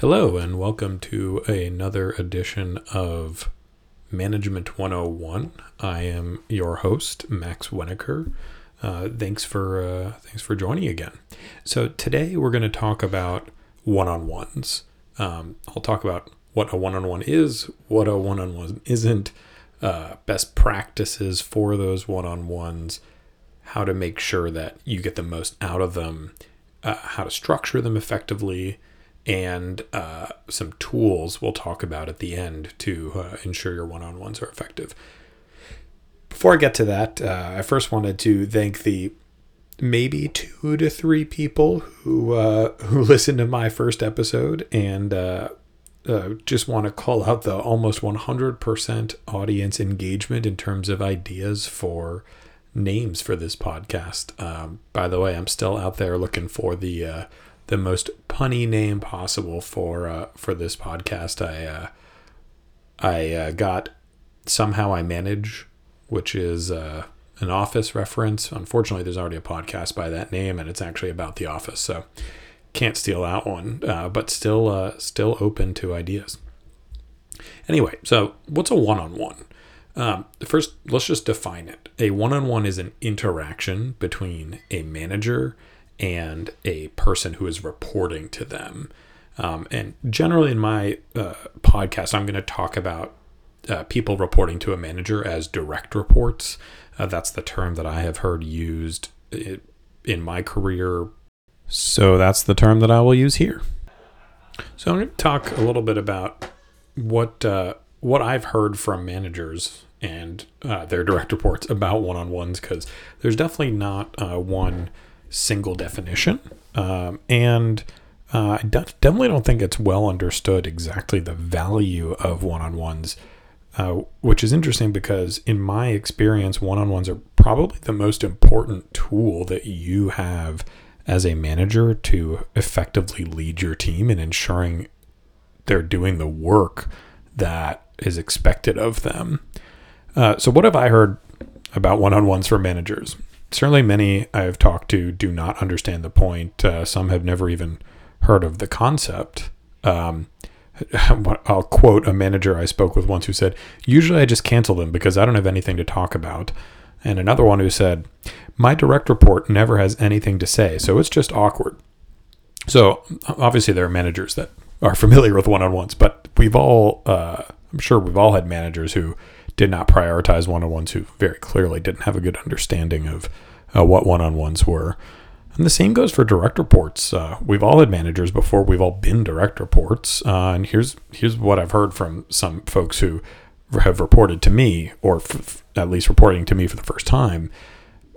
Hello, and welcome to another edition of Management 101. I am your host, Max Wenneker. Uh, thanks for uh, thanks for joining again. So today we're going to talk about one-on-ones. Um, I'll talk about what a one-on-one is, what a one-on-one isn't, uh, best practices for those one-on-ones, how to make sure that you get the most out of them, uh, how to structure them effectively and uh, some tools we'll talk about at the end to uh, ensure your one on ones are effective. Before I get to that, uh, I first wanted to thank the maybe two to three people who uh, who listened to my first episode and uh, uh, just want to call out the almost 100% audience engagement in terms of ideas for names for this podcast. Um, by the way, I'm still out there looking for the the most punny name possible for uh, for this podcast. I uh, I uh, got somehow I manage, which is uh, an Office reference. Unfortunately, there's already a podcast by that name, and it's actually about the Office, so can't steal that one. Uh, but still, uh, still open to ideas. Anyway, so what's a one-on-one? Um, first, let's just define it. A one-on-one is an interaction between a manager and a person who is reporting to them. Um, and generally, in my uh, podcast, I'm going to talk about uh, people reporting to a manager as direct reports. Uh, that's the term that I have heard used in my career. So that's the term that I will use here. So I'm going to talk a little bit about what uh, what I've heard from managers and uh, their direct reports about one-on-ones because there's definitely not uh, one single definition. Um, and uh, I definitely don't think it's well understood exactly the value of one on ones, uh, which is interesting because, in my experience, one on ones are probably the most important tool that you have as a manager to effectively lead your team and ensuring they're doing the work that is expected of them. Uh, so, what have I heard about one on ones for managers? Certainly many I have talked to do not understand the point. Uh, some have never even heard of the concept. Um, I'll quote a manager I spoke with once who said, Usually I just cancel them because I don't have anything to talk about. And another one who said, My direct report never has anything to say, so it's just awkward. So obviously there are managers that are familiar with one on ones, but we've all, uh, I'm sure we've all had managers who did not prioritize one on ones who very clearly didn't have a good understanding of uh, what one on ones were. And the same goes for direct reports. Uh, we've all had managers before. We've all been direct reports. Uh, and here's here's what I've heard from some folks who have reported to me, or f- at least reporting to me for the first time.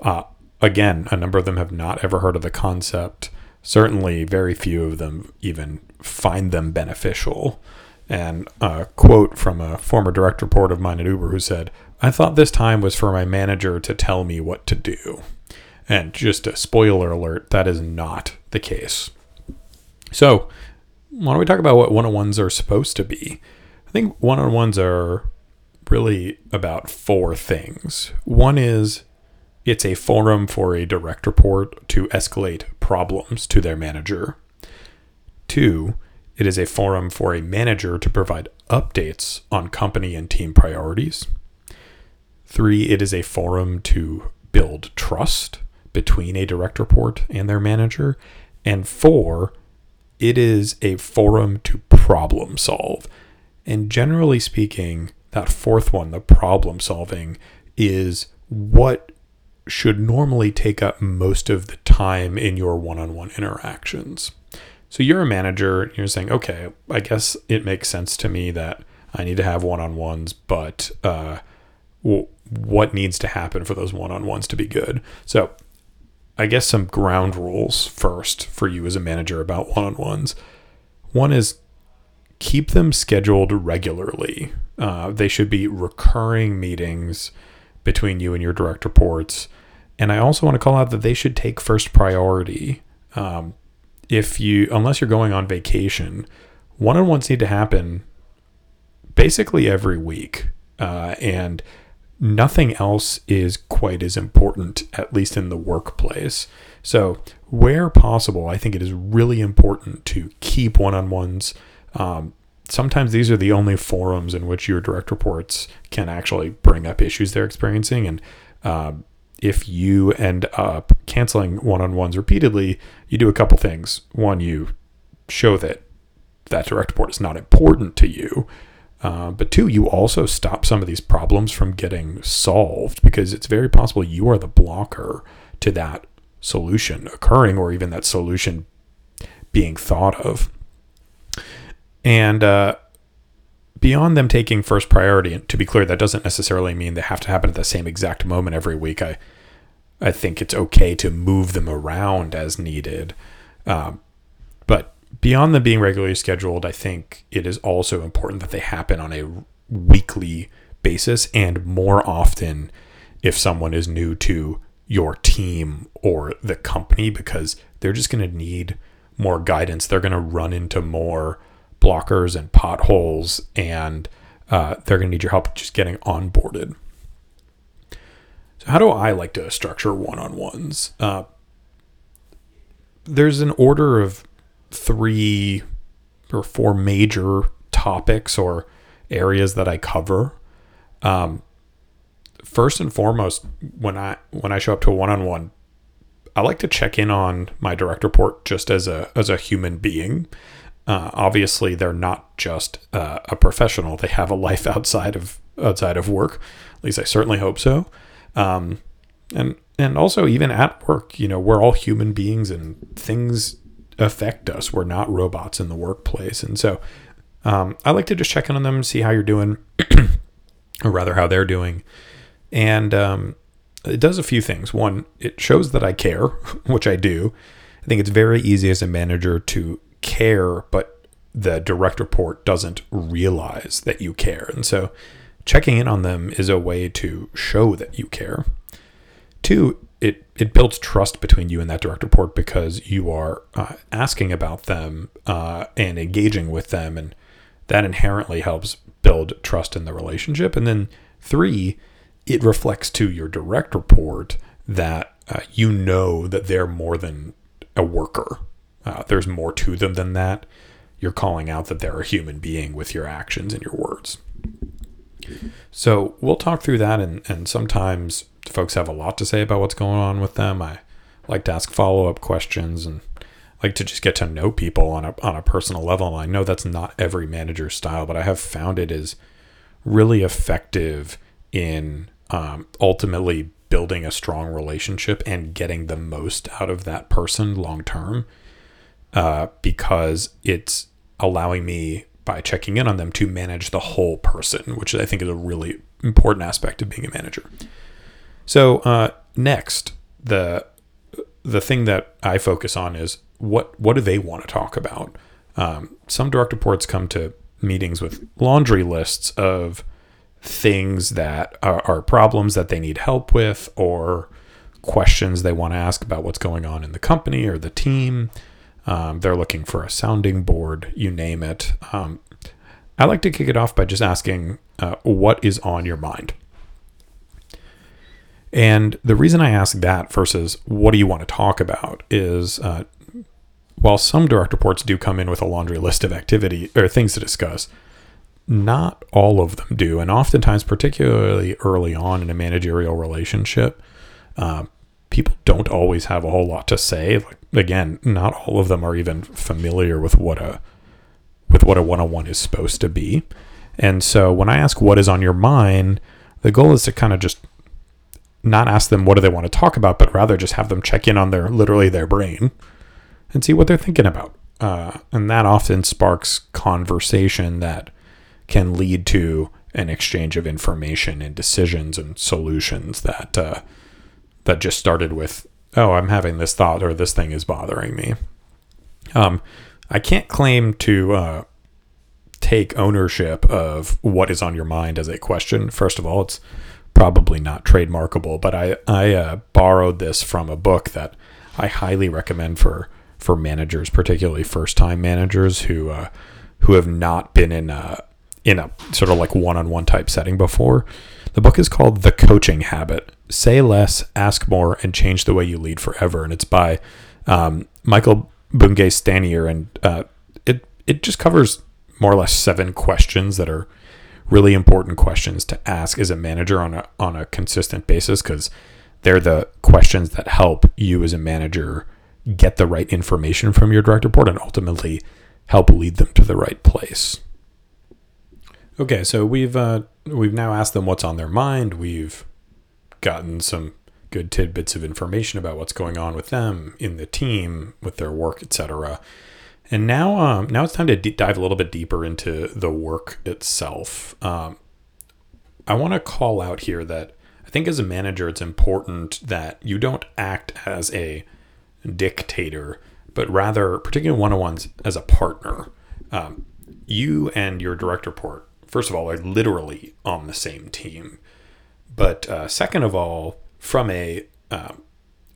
Uh, again, a number of them have not ever heard of the concept. Certainly, very few of them even find them beneficial. And a quote from a former direct report of mine at Uber who said, I thought this time was for my manager to tell me what to do. And just a spoiler alert, that is not the case. So, why don't we talk about what one on ones are supposed to be? I think one on ones are really about four things. One is it's a forum for a direct report to escalate problems to their manager. Two, it is a forum for a manager to provide updates on company and team priorities. Three, it is a forum to build trust between a direct report and their manager. And four, it is a forum to problem solve. And generally speaking, that fourth one, the problem solving, is what should normally take up most of the time in your one on one interactions. So you're a manager, you're saying, okay, I guess it makes sense to me that I need to have one on ones, but uh, w- what needs to happen for those one on ones to be good? So I guess some ground rules first for you as a manager about one on ones. One is keep them scheduled regularly. Uh, they should be recurring meetings between you and your direct reports. And I also want to call out that they should take first priority. Um, if you unless you're going on vacation, one on ones need to happen basically every week, uh, and nothing else is quite as important, at least in the workplace. So, where possible, I think it is really important to keep one on ones. Um, sometimes these are the only forums in which your direct reports can actually bring up issues they're experiencing. And um, if you end up canceling one on ones repeatedly, you do a couple things. One, you show that that direct report is not important to you. Uh, but two, you also stop some of these problems from getting solved because it's very possible you are the blocker to that solution occurring or even that solution being thought of. And uh, beyond them taking first priority, and to be clear, that doesn't necessarily mean they have to happen at the same exact moment every week. I, I think it's okay to move them around as needed. Um, but beyond them being regularly scheduled, I think it is also important that they happen on a weekly basis and more often if someone is new to your team or the company because they're just going to need more guidance. They're going to run into more blockers and potholes, and uh, they're going to need your help just getting onboarded. So, how do I like to structure one on ones? Uh, there's an order of three or four major topics or areas that I cover. Um, first and foremost, when I when I show up to a one on one, I like to check in on my direct report just as a as a human being. Uh, obviously, they're not just uh, a professional; they have a life outside of outside of work. At least I certainly hope so. Um, and and also even at work, you know, we're all human beings, and things affect us. We're not robots in the workplace, and so um, I like to just check in on them, see how you're doing, or rather how they're doing, and um, it does a few things. One, it shows that I care, which I do. I think it's very easy as a manager to care, but the direct report doesn't realize that you care. And so checking in on them is a way to show that you care. Two, it, it builds trust between you and that direct report because you are uh, asking about them uh, and engaging with them. And that inherently helps build trust in the relationship. And then three, it reflects to your direct report that uh, you know that they're more than a worker uh, there's more to them than that. You're calling out that they're a human being with your actions and your words. So we'll talk through that, and, and sometimes folks have a lot to say about what's going on with them. I like to ask follow up questions and like to just get to know people on a on a personal level. And I know that's not every manager's style, but I have found it is really effective in um, ultimately building a strong relationship and getting the most out of that person long term uh, because it's allowing me by checking in on them to manage the whole person, which I think is a really important aspect of being a manager. So uh, next, the the thing that I focus on is what what do they want to talk about? Um, some direct reports come to meetings with laundry lists of things that are, are problems that they need help with or questions they want to ask about what's going on in the company or the team. Um, they're looking for a sounding board, you name it. Um, I like to kick it off by just asking, uh, what is on your mind? And the reason I ask that versus what do you want to talk about is uh, while some direct reports do come in with a laundry list of activity or things to discuss, not all of them do. And oftentimes, particularly early on in a managerial relationship, uh, people don't always have a whole lot to say. Like, again, not all of them are even familiar with what a with what a one-on-one is supposed to be. And so when I ask what is on your mind, the goal is to kind of just not ask them what do they want to talk about, but rather just have them check in on their literally their brain and see what they're thinking about. Uh, and that often sparks conversation that can lead to an exchange of information and decisions and solutions that uh, that just started with, oh, I'm having this thought or this thing is bothering me. Um, I can't claim to uh, take ownership of what is on your mind as a question. First of all, it's probably not trademarkable, but I I uh, borrowed this from a book that I highly recommend for for managers, particularly first time managers who uh, who have not been in a in a sort of like one on one type setting before. The book is called The Coaching Habit Say Less, Ask More, and Change the Way You Lead Forever. And it's by um, Michael Bungay Stanier. And uh, it, it just covers more or less seven questions that are really important questions to ask as a manager on a, on a consistent basis because they're the questions that help you as a manager get the right information from your direct report and ultimately help lead them to the right place. Okay, so we've uh, we've now asked them what's on their mind. We've gotten some good tidbits of information about what's going on with them in the team, with their work, etc. And now, um, now it's time to d- dive a little bit deeper into the work itself. Um, I want to call out here that I think as a manager, it's important that you don't act as a dictator, but rather, particularly one on ones, as a partner. Um, you and your direct report, first of all, are literally on the same team. But uh, second of all, from a uh,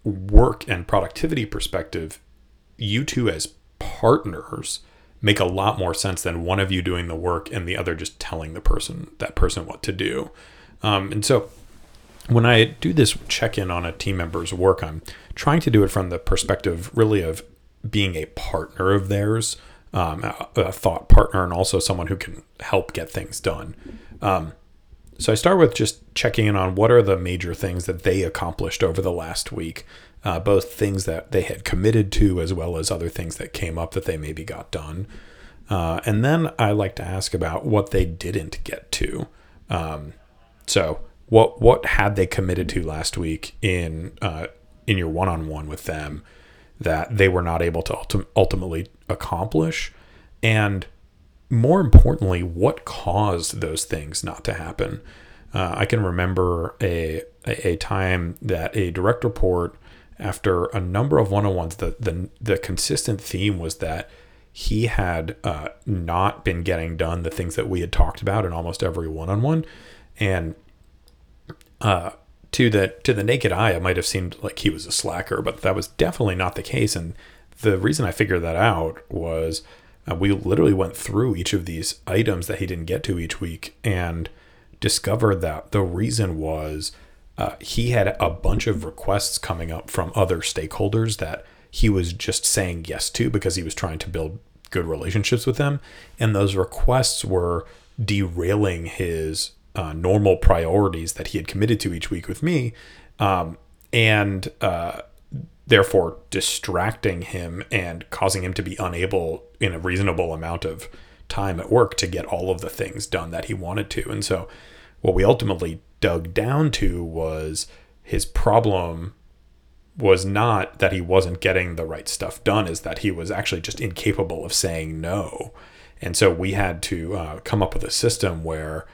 work and productivity perspective, you two as partners make a lot more sense than one of you doing the work and the other just telling the person that person what to do. Um, and so when I do this check in on a team member's work, I'm trying to do it from the perspective really of being a partner of theirs, um, a, a, thought partner, and also someone who can help get things done. Um, so I start with just checking in on what are the major things that they accomplished over the last week, uh, both things that they had committed to as well as other things that came up that they maybe got done. Uh, and then I like to ask about what they didn't get to. Um, so what what had they committed to last week in uh, in your one on one with them that they were not able to ulti- ultimately accomplish, and more importantly, what caused those things not to happen. Uh, I can remember a, a, a time that a direct report after a number of one on ones, the, the the consistent theme was that he had uh, not been getting done the things that we had talked about in almost every one on one, and uh, to the to the naked eye, it might have seemed like he was a slacker, but that was definitely not the case. And the reason I figured that out was uh, we literally went through each of these items that he didn't get to each week and discovered that the reason was uh, he had a bunch of requests coming up from other stakeholders that he was just saying yes to because he was trying to build good relationships with them, and those requests were derailing his uh, normal priorities that he had committed to each week with me, um, and uh, therefore distracting him and causing him to be unable in a reasonable amount of time at work to get all of the things done that he wanted to. And so, what we ultimately dug down to was his problem was not that he wasn't getting the right stuff done, is that he was actually just incapable of saying no. And so we had to uh, come up with a system where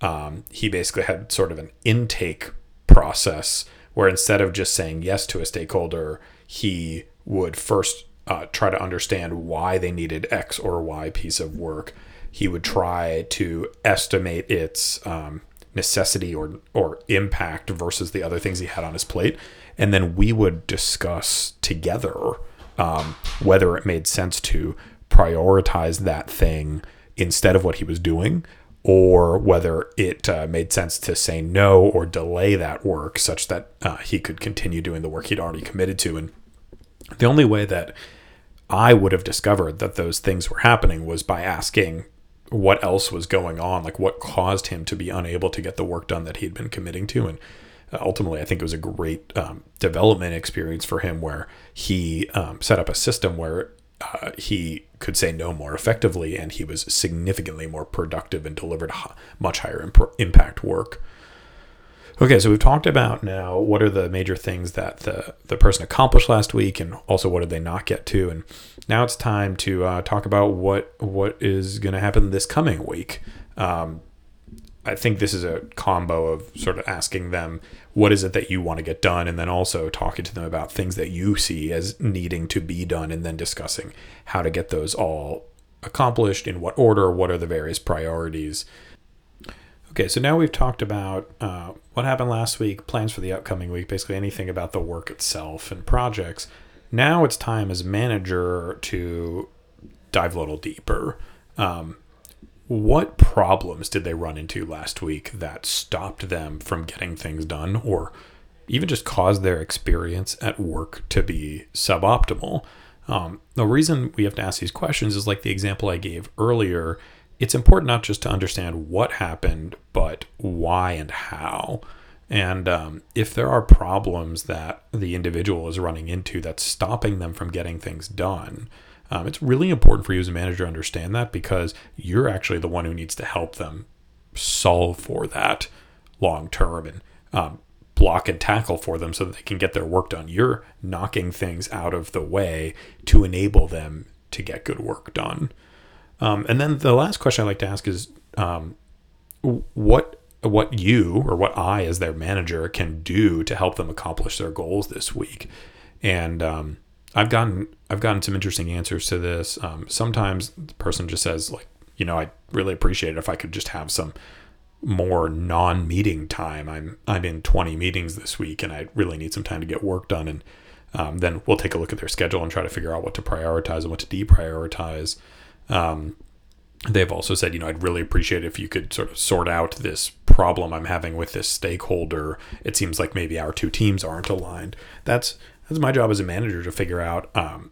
um, he basically had sort of an intake process where instead of just saying yes to a stakeholder, he would first uh, try to understand why they needed X or Y piece of work. He would try to estimate its um, necessity or or impact versus the other things he had on his plate, and then we would discuss together um, whether it made sense to prioritize that thing instead of what he was doing or whether it uh, made sense to say no or delay that work such that uh, he could continue doing the work he'd already committed to. And the only way that I would have discovered that those things were happening was by asking what else was going on, like what caused him to be unable to get the work done that he'd been committing to. And uh, ultimately, I think it was a great um, development experience for him where he um, set up a system where uh, he could say no more effectively, and he was significantly more productive and delivered much higher imp- impact work. Okay, so we've talked about now what are the major things that the, the person accomplished last week, and also what did they not get to, and now it's time to uh, talk about what what is going to happen this coming week. Um, I think this is a combo of sort of asking them what is it that you want to get done, and then also talking to them about things that you see as needing to be done, and then discussing how to get those all accomplished in what order, what are the various priorities. Okay, so now we've talked about uh, what happened last week, plans for the upcoming week, basically anything about the work itself and projects. Now it's time as manager to dive a little deeper. Um, what problems did they run into last week that stopped them from getting things done or even just caused their experience at work to be suboptimal? Um, the reason we have to ask these questions is like the example I gave earlier. It's important not just to understand what happened, but why and how. And um, if there are problems that the individual is running into that's stopping them from getting things done, um, it's really important for you as a manager to understand that because you're actually the one who needs to help them solve for that long term and um, block and tackle for them so that they can get their work done. You're knocking things out of the way to enable them to get good work done. Um, and then the last question I like to ask is um, what what you or what I as their manager can do to help them accomplish their goals this week. And um, I've gotten I've gotten some interesting answers to this. Um, sometimes the person just says like, you know, I really appreciate it if I could just have some more non-meeting time. I'm I'm in 20 meetings this week, and I really need some time to get work done. And um, then we'll take a look at their schedule and try to figure out what to prioritize and what to deprioritize. Um, they've also said, you know, I'd really appreciate if you could sort of sort out this problem I'm having with this stakeholder. It seems like maybe our two teams aren't aligned. That's that's my job as a manager to figure out um,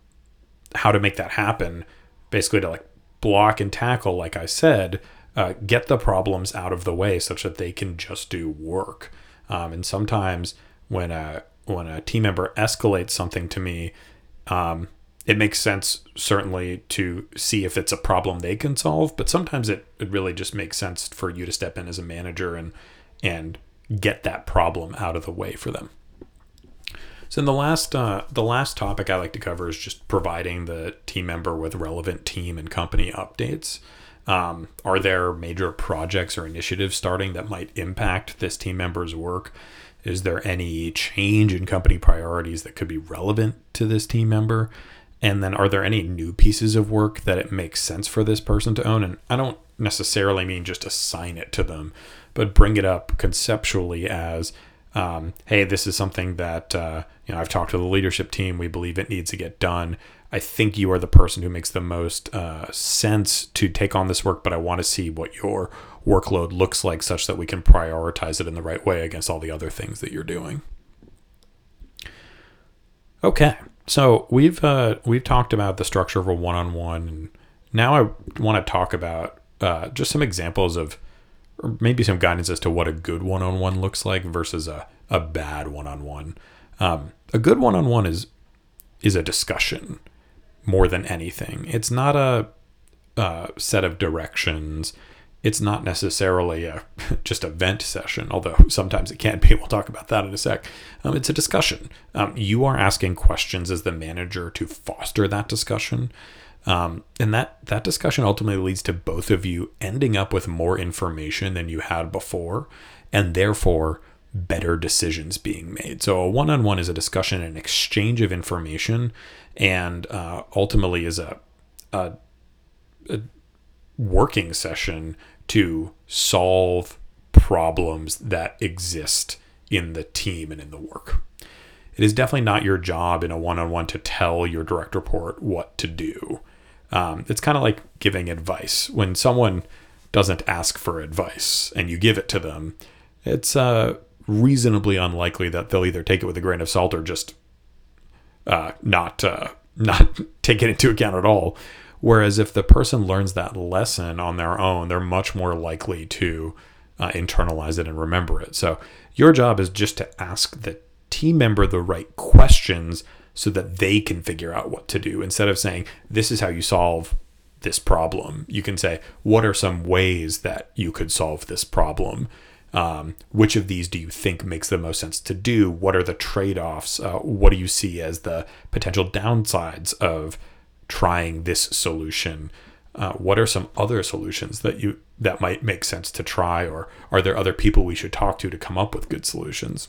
how to make that happen. Basically, to like block and tackle, like I said, uh, get the problems out of the way such that they can just do work. Um, and sometimes when a when a team member escalates something to me, um, it makes sense certainly to see if it's a problem they can solve. But sometimes it, it really just makes sense for you to step in as a manager and and get that problem out of the way for them. So in the last uh, the last topic I like to cover is just providing the team member with relevant team and company updates. Um, are there major projects or initiatives starting that might impact this team member's work? Is there any change in company priorities that could be relevant to this team member? And then are there any new pieces of work that it makes sense for this person to own? And I don't necessarily mean just assign it to them, but bring it up conceptually as um, hey, this is something that uh, you know I've talked to the leadership team. We believe it needs to get done. I think you are the person who makes the most uh, sense to take on this work, but I want to see what your workload looks like, such that we can prioritize it in the right way against all the other things that you're doing. Okay, so we've uh, we've talked about the structure of a one-on-one, and now I want to talk about uh, just some examples of or maybe some guidance as to what a good one-on-one looks like versus a, a bad one-on-one. Um, a good one-on-one is is a discussion more than anything. It's not a, a set of directions. It's not necessarily a just a vent session, although sometimes it can be. We'll talk about that in a sec. Um, it's a discussion. Um, you are asking questions as the manager to foster that discussion. Um, and that that discussion ultimately leads to both of you ending up with more information than you had before, and therefore better decisions being made. So a one-on-one is a discussion and exchange of information, and uh, ultimately is a, a, a working session to solve problems that exist in the team and in the work. It is definitely not your job in a one on one to tell your direct report what to do. Um, it's kind of like giving advice. When someone doesn't ask for advice and you give it to them, it's uh, reasonably unlikely that they'll either take it with a grain of salt or just uh, not uh, not take it into account at all. Whereas if the person learns that lesson on their own, they're much more likely to uh, internalize it and remember it. So your job is just to ask the team member the right questions so that they can figure out what to do instead of saying, this is how you solve this problem. You can say, what are some ways that you could solve this problem? Um, which of these do you think makes the most sense to do? What are the trade offs? Uh, what do you see as the potential downsides of trying this solution? Uh, what are some other solutions that you that might make sense to try, or are there other people we should talk to to come up with good solutions?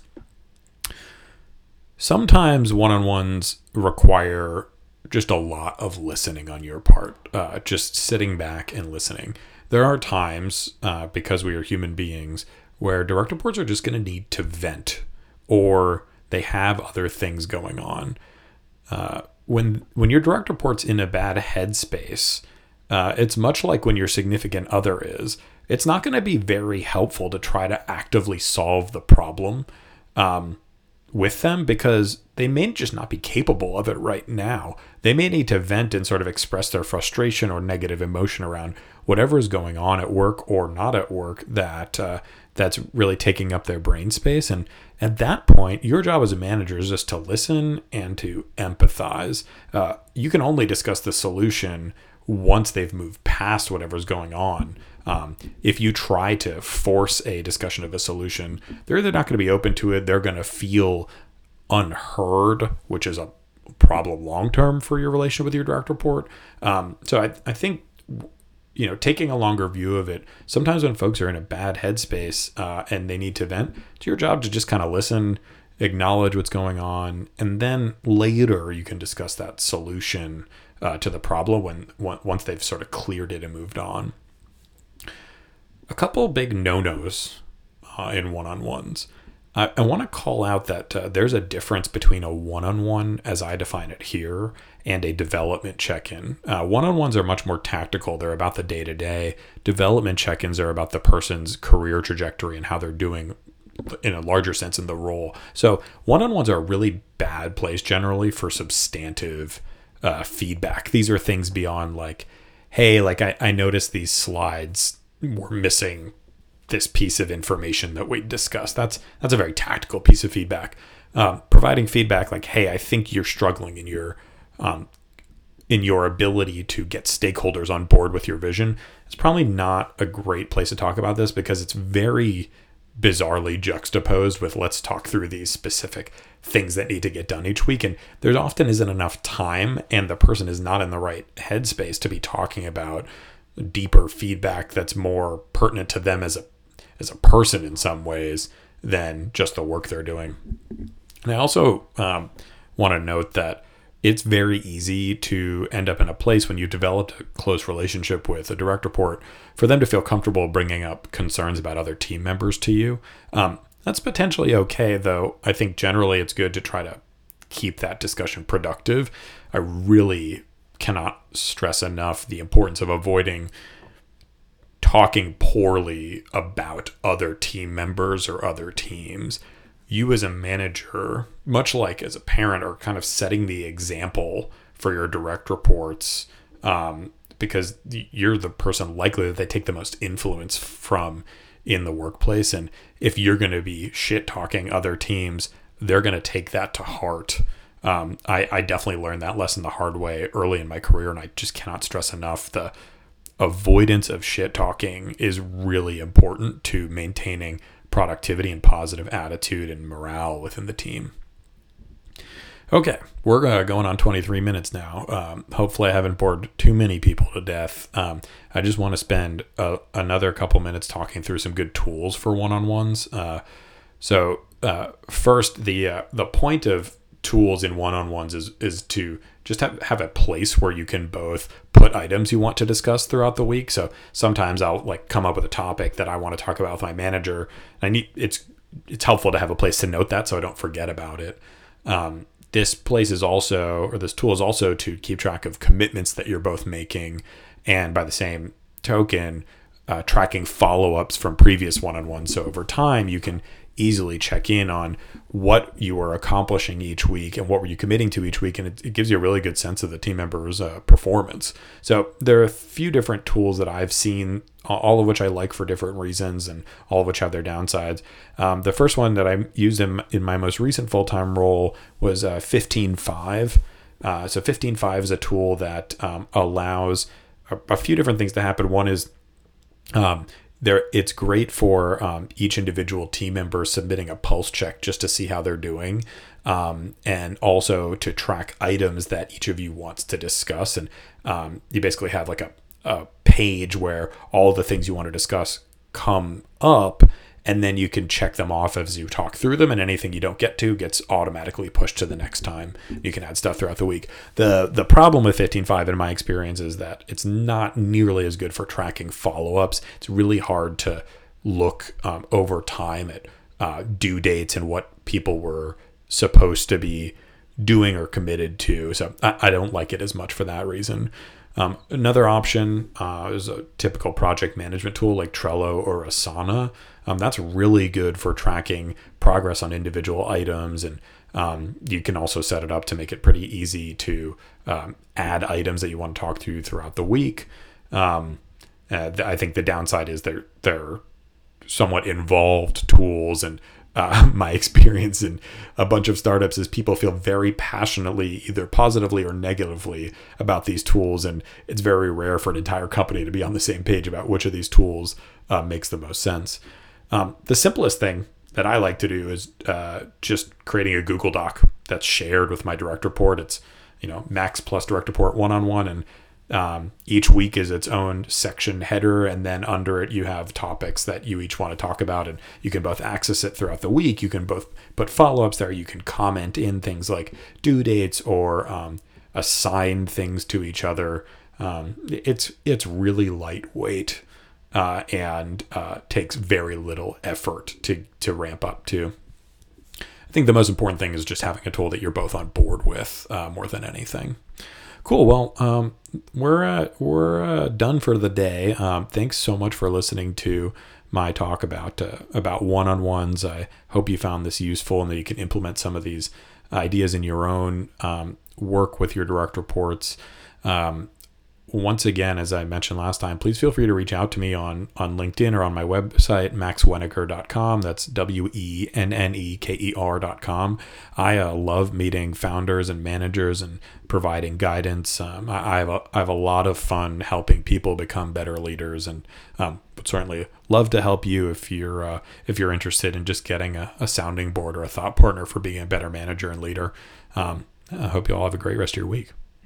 sometimes one-on-ones require just a lot of listening on your part uh, just sitting back and listening there are times uh, because we are human beings where direct reports are just going to need to vent or they have other things going on uh, when when your direct report's in a bad headspace uh, it's much like when your significant other is. It's not going to be very helpful to try to actively solve the problem um, with them because they may just not be capable of it right now. They may need to vent and sort of express their frustration or negative emotion around whatever is going on at work or not at work that uh, that's really taking up their brain space. And at that point, your job as a manager is just to listen and to empathize. Uh, you can only discuss the solution once they've moved past whatever's going on. Um, if you try to force a discussion of a solution, they're either not going to be open to it, they're going to feel unheard, which is a problem long term for your relationship with your direct report. Um, so I, I think you know, taking a longer view of it. Sometimes when folks are in a bad headspace uh, and they need to vent, it's your job to just kind of listen, acknowledge what's going on, and then later you can discuss that solution uh, to the problem when once they've sort of cleared it and moved on. A couple big no-nos uh, in one-on-ones. I, I want to call out that uh, there's a difference between a one-on-one, as I define it here, and a development check-in. Uh, one-on-ones are much more tactical; they're about the day-to-day. Development check-ins are about the person's career trajectory and how they're doing in a larger sense in the role. So one-on-ones are a really bad place generally for substantive uh, feedback. These are things beyond like, hey, like I, I noticed these slides were missing this piece of information that we discussed. That's that's a very tactical piece of feedback. Um, providing feedback like, hey, I think you're struggling in your um, in your ability to get stakeholders on board with your vision. It's probably not a great place to talk about this because it's very bizarrely juxtaposed with let's talk through these specific things that need to get done each week and there often isn't enough time and the person is not in the right headspace to be talking about deeper feedback that's more pertinent to them as a as a person in some ways than just the work they're doing. And I also um, want to note that it's very easy to end up in a place when you developed a close relationship with a direct report for them to feel comfortable bringing up concerns about other team members to you. Um, that's potentially okay, though. I think generally it's good to try to keep that discussion productive. I really cannot stress enough the importance of avoiding talking poorly about other team members or other teams. You, as a manager, much like as a parent, are kind of setting the example for your direct reports um, because you're the person likely that they take the most influence from in the workplace. And if you're going to be shit talking other teams, they're going to take that to heart. Um, I, I definitely learned that lesson the hard way early in my career, and I just cannot stress enough the avoidance of shit talking is really important to maintaining productivity and positive attitude and morale within the team. Okay, we're uh, going on 23 minutes now. Um, hopefully, I haven't bored too many people to death. Um, I just want to spend a, another couple minutes talking through some good tools for one-on-ones. Uh, so, uh, first, the uh, the point of tools in one-on-ones is is to just have, have a place where you can both put items you want to discuss throughout the week. So sometimes I'll like come up with a topic that I want to talk about with my manager. I need it's it's helpful to have a place to note that so I don't forget about it. Um, this place is also or this tool is also to keep track of commitments that you're both making, and by the same token, uh, tracking follow-ups from previous one-on-ones. So over time, you can easily check in on what you were accomplishing each week and what were you committing to each week and it, it gives you a really good sense of the team members uh, performance. So there are a few different tools that i've seen all of which i like for different reasons and all of which have their downsides. Um, the first one that i used in, in my most recent full-time role was uh, 15Five uh, so 15Five is a tool that um, allows a, a, few different things to happen. One is um, there it's great for um, each individual team member submitting a pulse check just to see how they're doing um, and also to track items that each of you wants to discuss. And um, you basically have like a, a page where all the things you want to discuss come up and then you can check them off as you talk through them and anything you don't get to gets automatically pushed to the next time. You can add stuff throughout the week. The the problem with 15Five in my experience is that it's not nearly as good for tracking follow-ups. It's really hard to look um, over time at uh, due dates and what people were supposed to be doing or committed to. So I, I don't like it as much for that reason Um, another option uh, is a typical project management tool like Trello or Asana. Um, that's really good for tracking progress on individual items and um, you can also set it up to make it pretty easy to um, add items that you want to talk to throughout the week. Um, uh, I think the downside is they're they're somewhat involved tools, and uh, my experience in a bunch of startups is people feel very passionately, either positively or negatively, about these tools, and it's very rare for an entire company to be on the same page about which of these tools uh, makes the most sense. Um, the simplest thing that I like to do is uh, just creating a Google Doc that's shared with my direct report. It's you know Max plus direct report one on one, and um, each week is its own section header, and then under it you have topics that you each want to talk about, and you can both access it throughout the week. You can both put follow ups there. You can comment in things like due dates or um, assign things to each other. Um, it's it's really lightweight uh, and uh, takes very little effort to to ramp up to. I think the most important thing is just having a tool that you're both on board with uh, more than anything. Cool. Well, um, we're uh, we're uh, done for the day. Um, thanks so much for listening to my talk about uh, about one on ones. I hope you found this useful and that you can implement some of these ideas in your own um, work with your direct reports. Um, once again, as I mentioned last time, please feel free to reach out to me on, on LinkedIn or on my website, maxwenneker.com. That's W E N N E K E R.com. I uh, love meeting founders and managers and providing guidance. Um, I, I, have a, I have a lot of fun helping people become better leaders and um, would certainly love to help you if you're, uh, if you're interested in just getting a, a, sounding board or a thought partner for being a better manager and leader. Um, I hope you all have a great rest of your week.